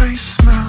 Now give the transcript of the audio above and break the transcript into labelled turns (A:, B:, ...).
A: face, man.